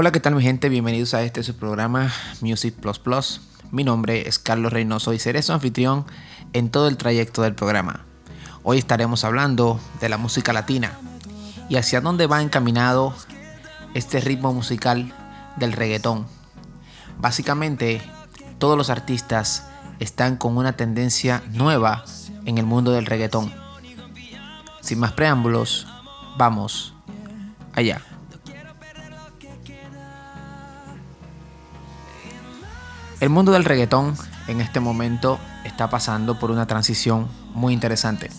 Hola, ¿qué tal mi gente? Bienvenidos a este su programa Music Plus Plus. Mi nombre es Carlos Reynoso y seré su anfitrión en todo el trayecto del programa. Hoy estaremos hablando de la música latina y hacia dónde va encaminado este ritmo musical del reggaetón. Básicamente, todos los artistas están con una tendencia nueva en el mundo del reggaetón. Sin más preámbulos, vamos allá. El mundo del reggaetón en este momento está pasando por una transición muy interesante.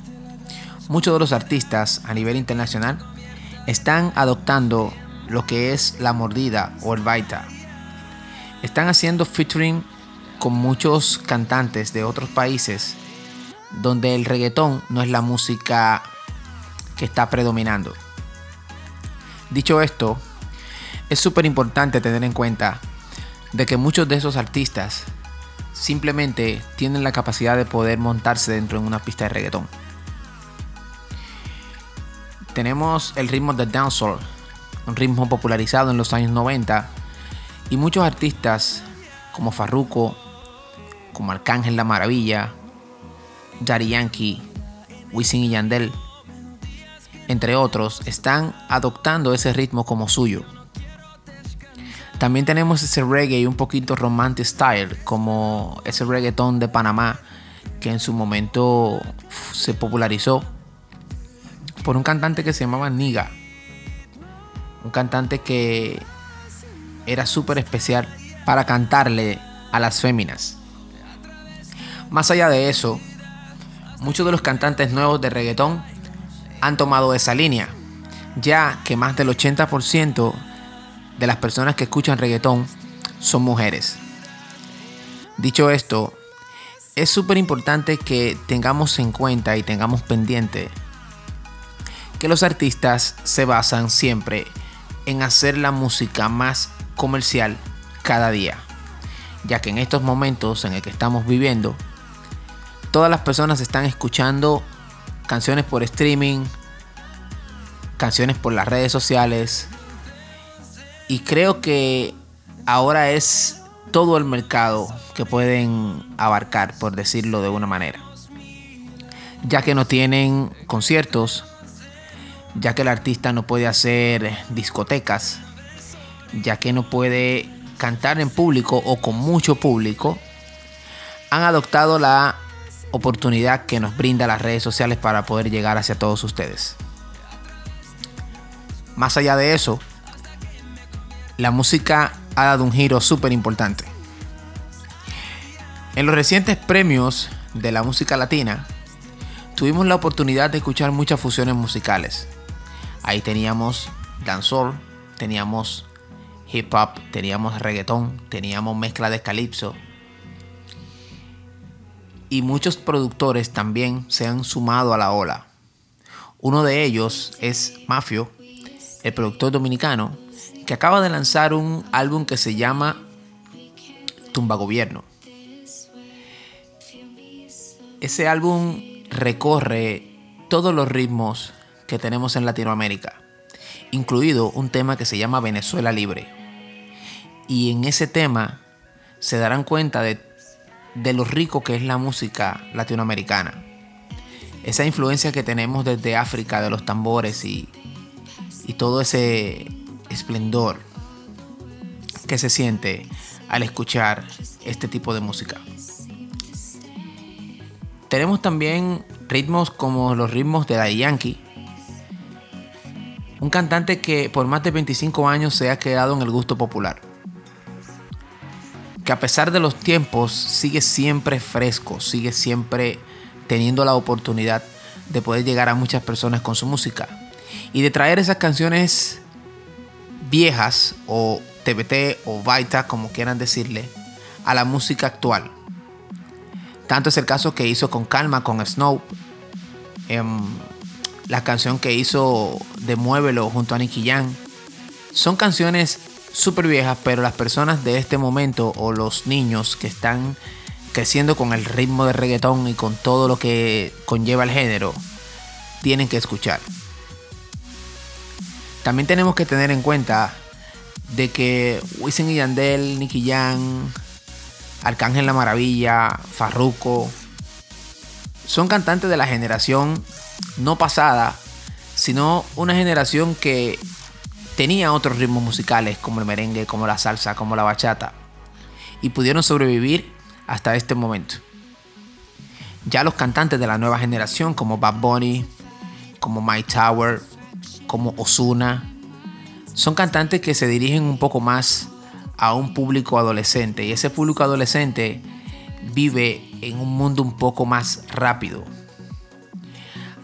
Muchos de los artistas a nivel internacional están adoptando lo que es la mordida o el baita. Están haciendo featuring con muchos cantantes de otros países donde el reggaetón no es la música que está predominando. Dicho esto, es súper importante tener en cuenta de que muchos de esos artistas simplemente tienen la capacidad de poder montarse dentro de una pista de reggaetón. Tenemos el ritmo de dancehall, un ritmo popularizado en los años 90 y muchos artistas como Farruko, como Arcángel La Maravilla, Daddy Yankee, Wisin y Yandel, entre otros, están adoptando ese ritmo como suyo también tenemos ese reggae un poquito romantic style, como ese reggaeton de Panamá que en su momento se popularizó por un cantante que se llamaba Niga. Un cantante que era súper especial para cantarle a las féminas. Más allá de eso, muchos de los cantantes nuevos de reggaetón han tomado esa línea, ya que más del 80% de las personas que escuchan reggaetón son mujeres. Dicho esto, es súper importante que tengamos en cuenta y tengamos pendiente que los artistas se basan siempre en hacer la música más comercial cada día, ya que en estos momentos en el que estamos viviendo, todas las personas están escuchando canciones por streaming, canciones por las redes sociales, y creo que ahora es todo el mercado que pueden abarcar, por decirlo de una manera. Ya que no tienen conciertos, ya que el artista no puede hacer discotecas, ya que no puede cantar en público o con mucho público, han adoptado la oportunidad que nos brinda las redes sociales para poder llegar hacia todos ustedes. Más allá de eso, la música ha dado un giro súper importante. En los recientes premios de la música latina, tuvimos la oportunidad de escuchar muchas fusiones musicales. Ahí teníamos dancehall, teníamos hip hop, teníamos reggaetón, teníamos mezcla de calipso. Y muchos productores también se han sumado a la ola. Uno de ellos es Mafio, el productor dominicano, que acaba de lanzar un álbum que se llama Tumba Gobierno. Ese álbum recorre todos los ritmos que tenemos en Latinoamérica, incluido un tema que se llama Venezuela Libre. Y en ese tema se darán cuenta de, de lo rico que es la música latinoamericana. Esa influencia que tenemos desde África, de los tambores y, y todo ese esplendor que se siente al escuchar este tipo de música. Tenemos también ritmos como los ritmos de Daddy Yankee, un cantante que por más de 25 años se ha quedado en el gusto popular, que a pesar de los tiempos sigue siempre fresco, sigue siempre teniendo la oportunidad de poder llegar a muchas personas con su música y de traer esas canciones viejas o TBT o Baita, como quieran decirle, a la música actual. Tanto es el caso que hizo con Calma, con Snow, em, la canción que hizo de Muévelo junto a Nicky Jam. Son canciones súper viejas, pero las personas de este momento o los niños que están creciendo con el ritmo de reggaetón y con todo lo que conlleva el género, tienen que escuchar. También tenemos que tener en cuenta de que Wisin y Yandel, Nicky Jam, Arcángel La Maravilla, Farruko, son cantantes de la generación no pasada, sino una generación que tenía otros ritmos musicales como el merengue, como la salsa, como la bachata, y pudieron sobrevivir hasta este momento. Ya los cantantes de la nueva generación como Bad Bunny, como Mike Tower, como Osuna, son cantantes que se dirigen un poco más a un público adolescente y ese público adolescente vive en un mundo un poco más rápido.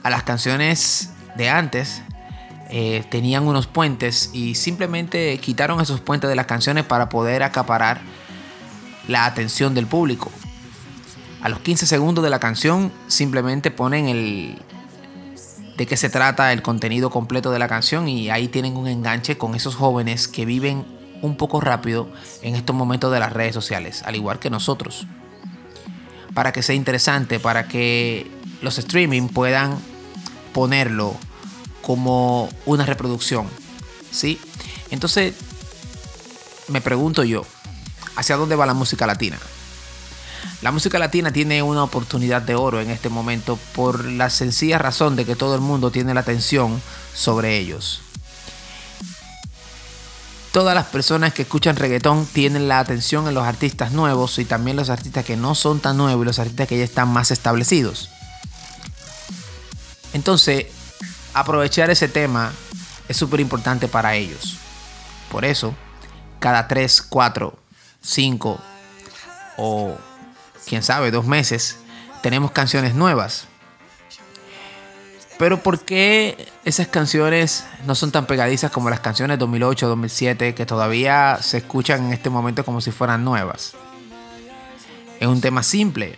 A las canciones de antes eh, tenían unos puentes y simplemente quitaron esos puentes de las canciones para poder acaparar la atención del público. A los 15 segundos de la canción simplemente ponen el, de qué se trata el contenido completo de la canción y ahí tienen un enganche con esos jóvenes que viven un poco rápido en estos momentos de las redes sociales, al igual que nosotros. Para que sea interesante, para que los streaming puedan ponerlo como una reproducción. ¿Sí? Entonces, me pregunto yo, ¿hacia dónde va la música latina? La música latina tiene una oportunidad de oro en este momento por la sencilla razón de que todo el mundo tiene la atención sobre ellos. Todas las personas que escuchan reggaetón tienen la atención en los artistas nuevos y también los artistas que no son tan nuevos y los artistas que ya están más establecidos. Entonces, aprovechar ese tema es súper importante para ellos. Por eso, cada 3, 4, 5 o quién sabe, dos meses, tenemos canciones nuevas. Pero ¿por qué esas canciones no son tan pegadizas como las canciones 2008, 2007, que todavía se escuchan en este momento como si fueran nuevas? Es un tema simple.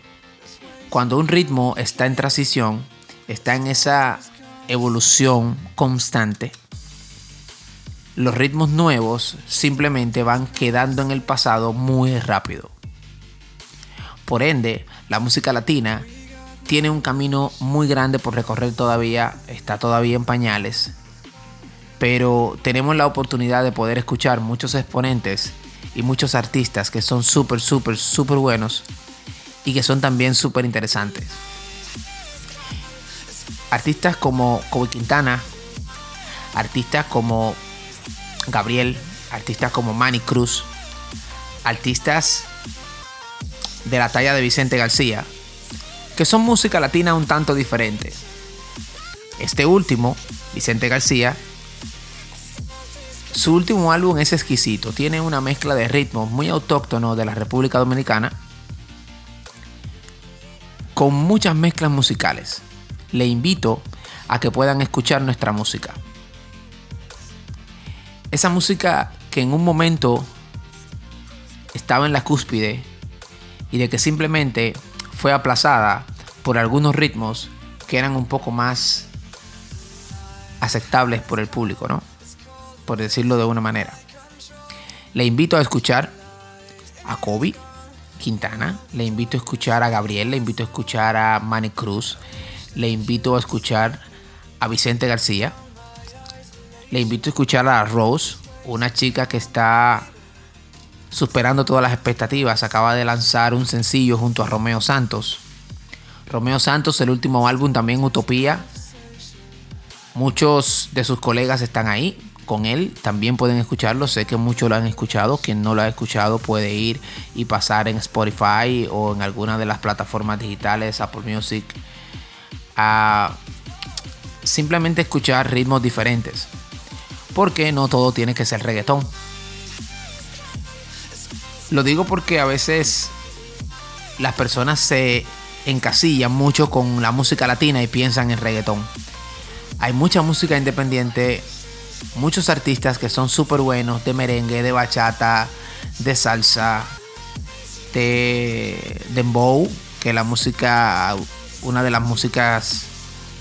Cuando un ritmo está en transición, está en esa evolución constante, los ritmos nuevos simplemente van quedando en el pasado muy rápido. Por ende, la música latina tiene un camino muy grande por recorrer todavía, está todavía en pañales, pero tenemos la oportunidad de poder escuchar muchos exponentes y muchos artistas que son súper, súper, súper buenos y que son también súper interesantes. Artistas como Kobe Quintana, artistas como Gabriel, artistas como Manny Cruz, artistas de la talla de Vicente García, que son música latina un tanto diferente. Este último, Vicente García, su último álbum es exquisito, tiene una mezcla de ritmos muy autóctonos de la República Dominicana, con muchas mezclas musicales. Le invito a que puedan escuchar nuestra música. Esa música que en un momento estaba en la cúspide y de que simplemente fue aplazada por algunos ritmos que eran un poco más aceptables por el público, ¿no? Por decirlo de una manera. Le invito a escuchar a Kobe Quintana, le invito a escuchar a Gabriel, le invito a escuchar a Manny Cruz, le invito a escuchar a Vicente García, le invito a escuchar a Rose, una chica que está superando todas las expectativas, acaba de lanzar un sencillo junto a Romeo Santos. Romeo Santos, el último álbum también Utopía. Muchos de sus colegas están ahí con él, también pueden escucharlo, sé que muchos lo han escuchado, quien no lo ha escuchado puede ir y pasar en Spotify o en alguna de las plataformas digitales, Apple Music, a simplemente escuchar ritmos diferentes, porque no todo tiene que ser reggaetón lo digo porque a veces las personas se encasillan mucho con la música latina y piensan en reggaetón. Hay mucha música independiente, muchos artistas que son súper buenos, de merengue, de bachata, de salsa, de dembow, que es la música, una de las músicas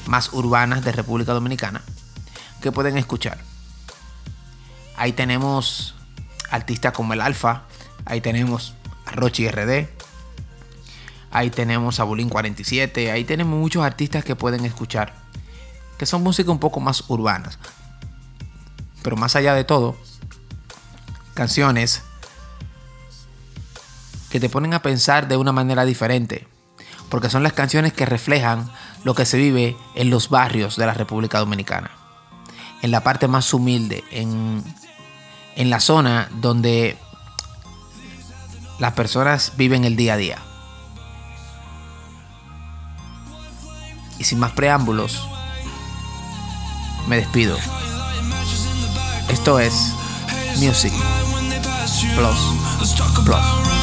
más urbanas de República Dominicana, que pueden escuchar. Ahí tenemos artistas como el Alfa, Ahí tenemos a Rochi RD. Ahí tenemos a Bulín 47. Ahí tenemos muchos artistas que pueden escuchar. Que son música un poco más urbanas. Pero más allá de todo, canciones que te ponen a pensar de una manera diferente, porque son las canciones que reflejan lo que se vive en los barrios de la República Dominicana, en la parte más humilde, en, en la zona donde las personas viven el día a día. Y sin más preámbulos, me despido. Esto es Music Plus Plus.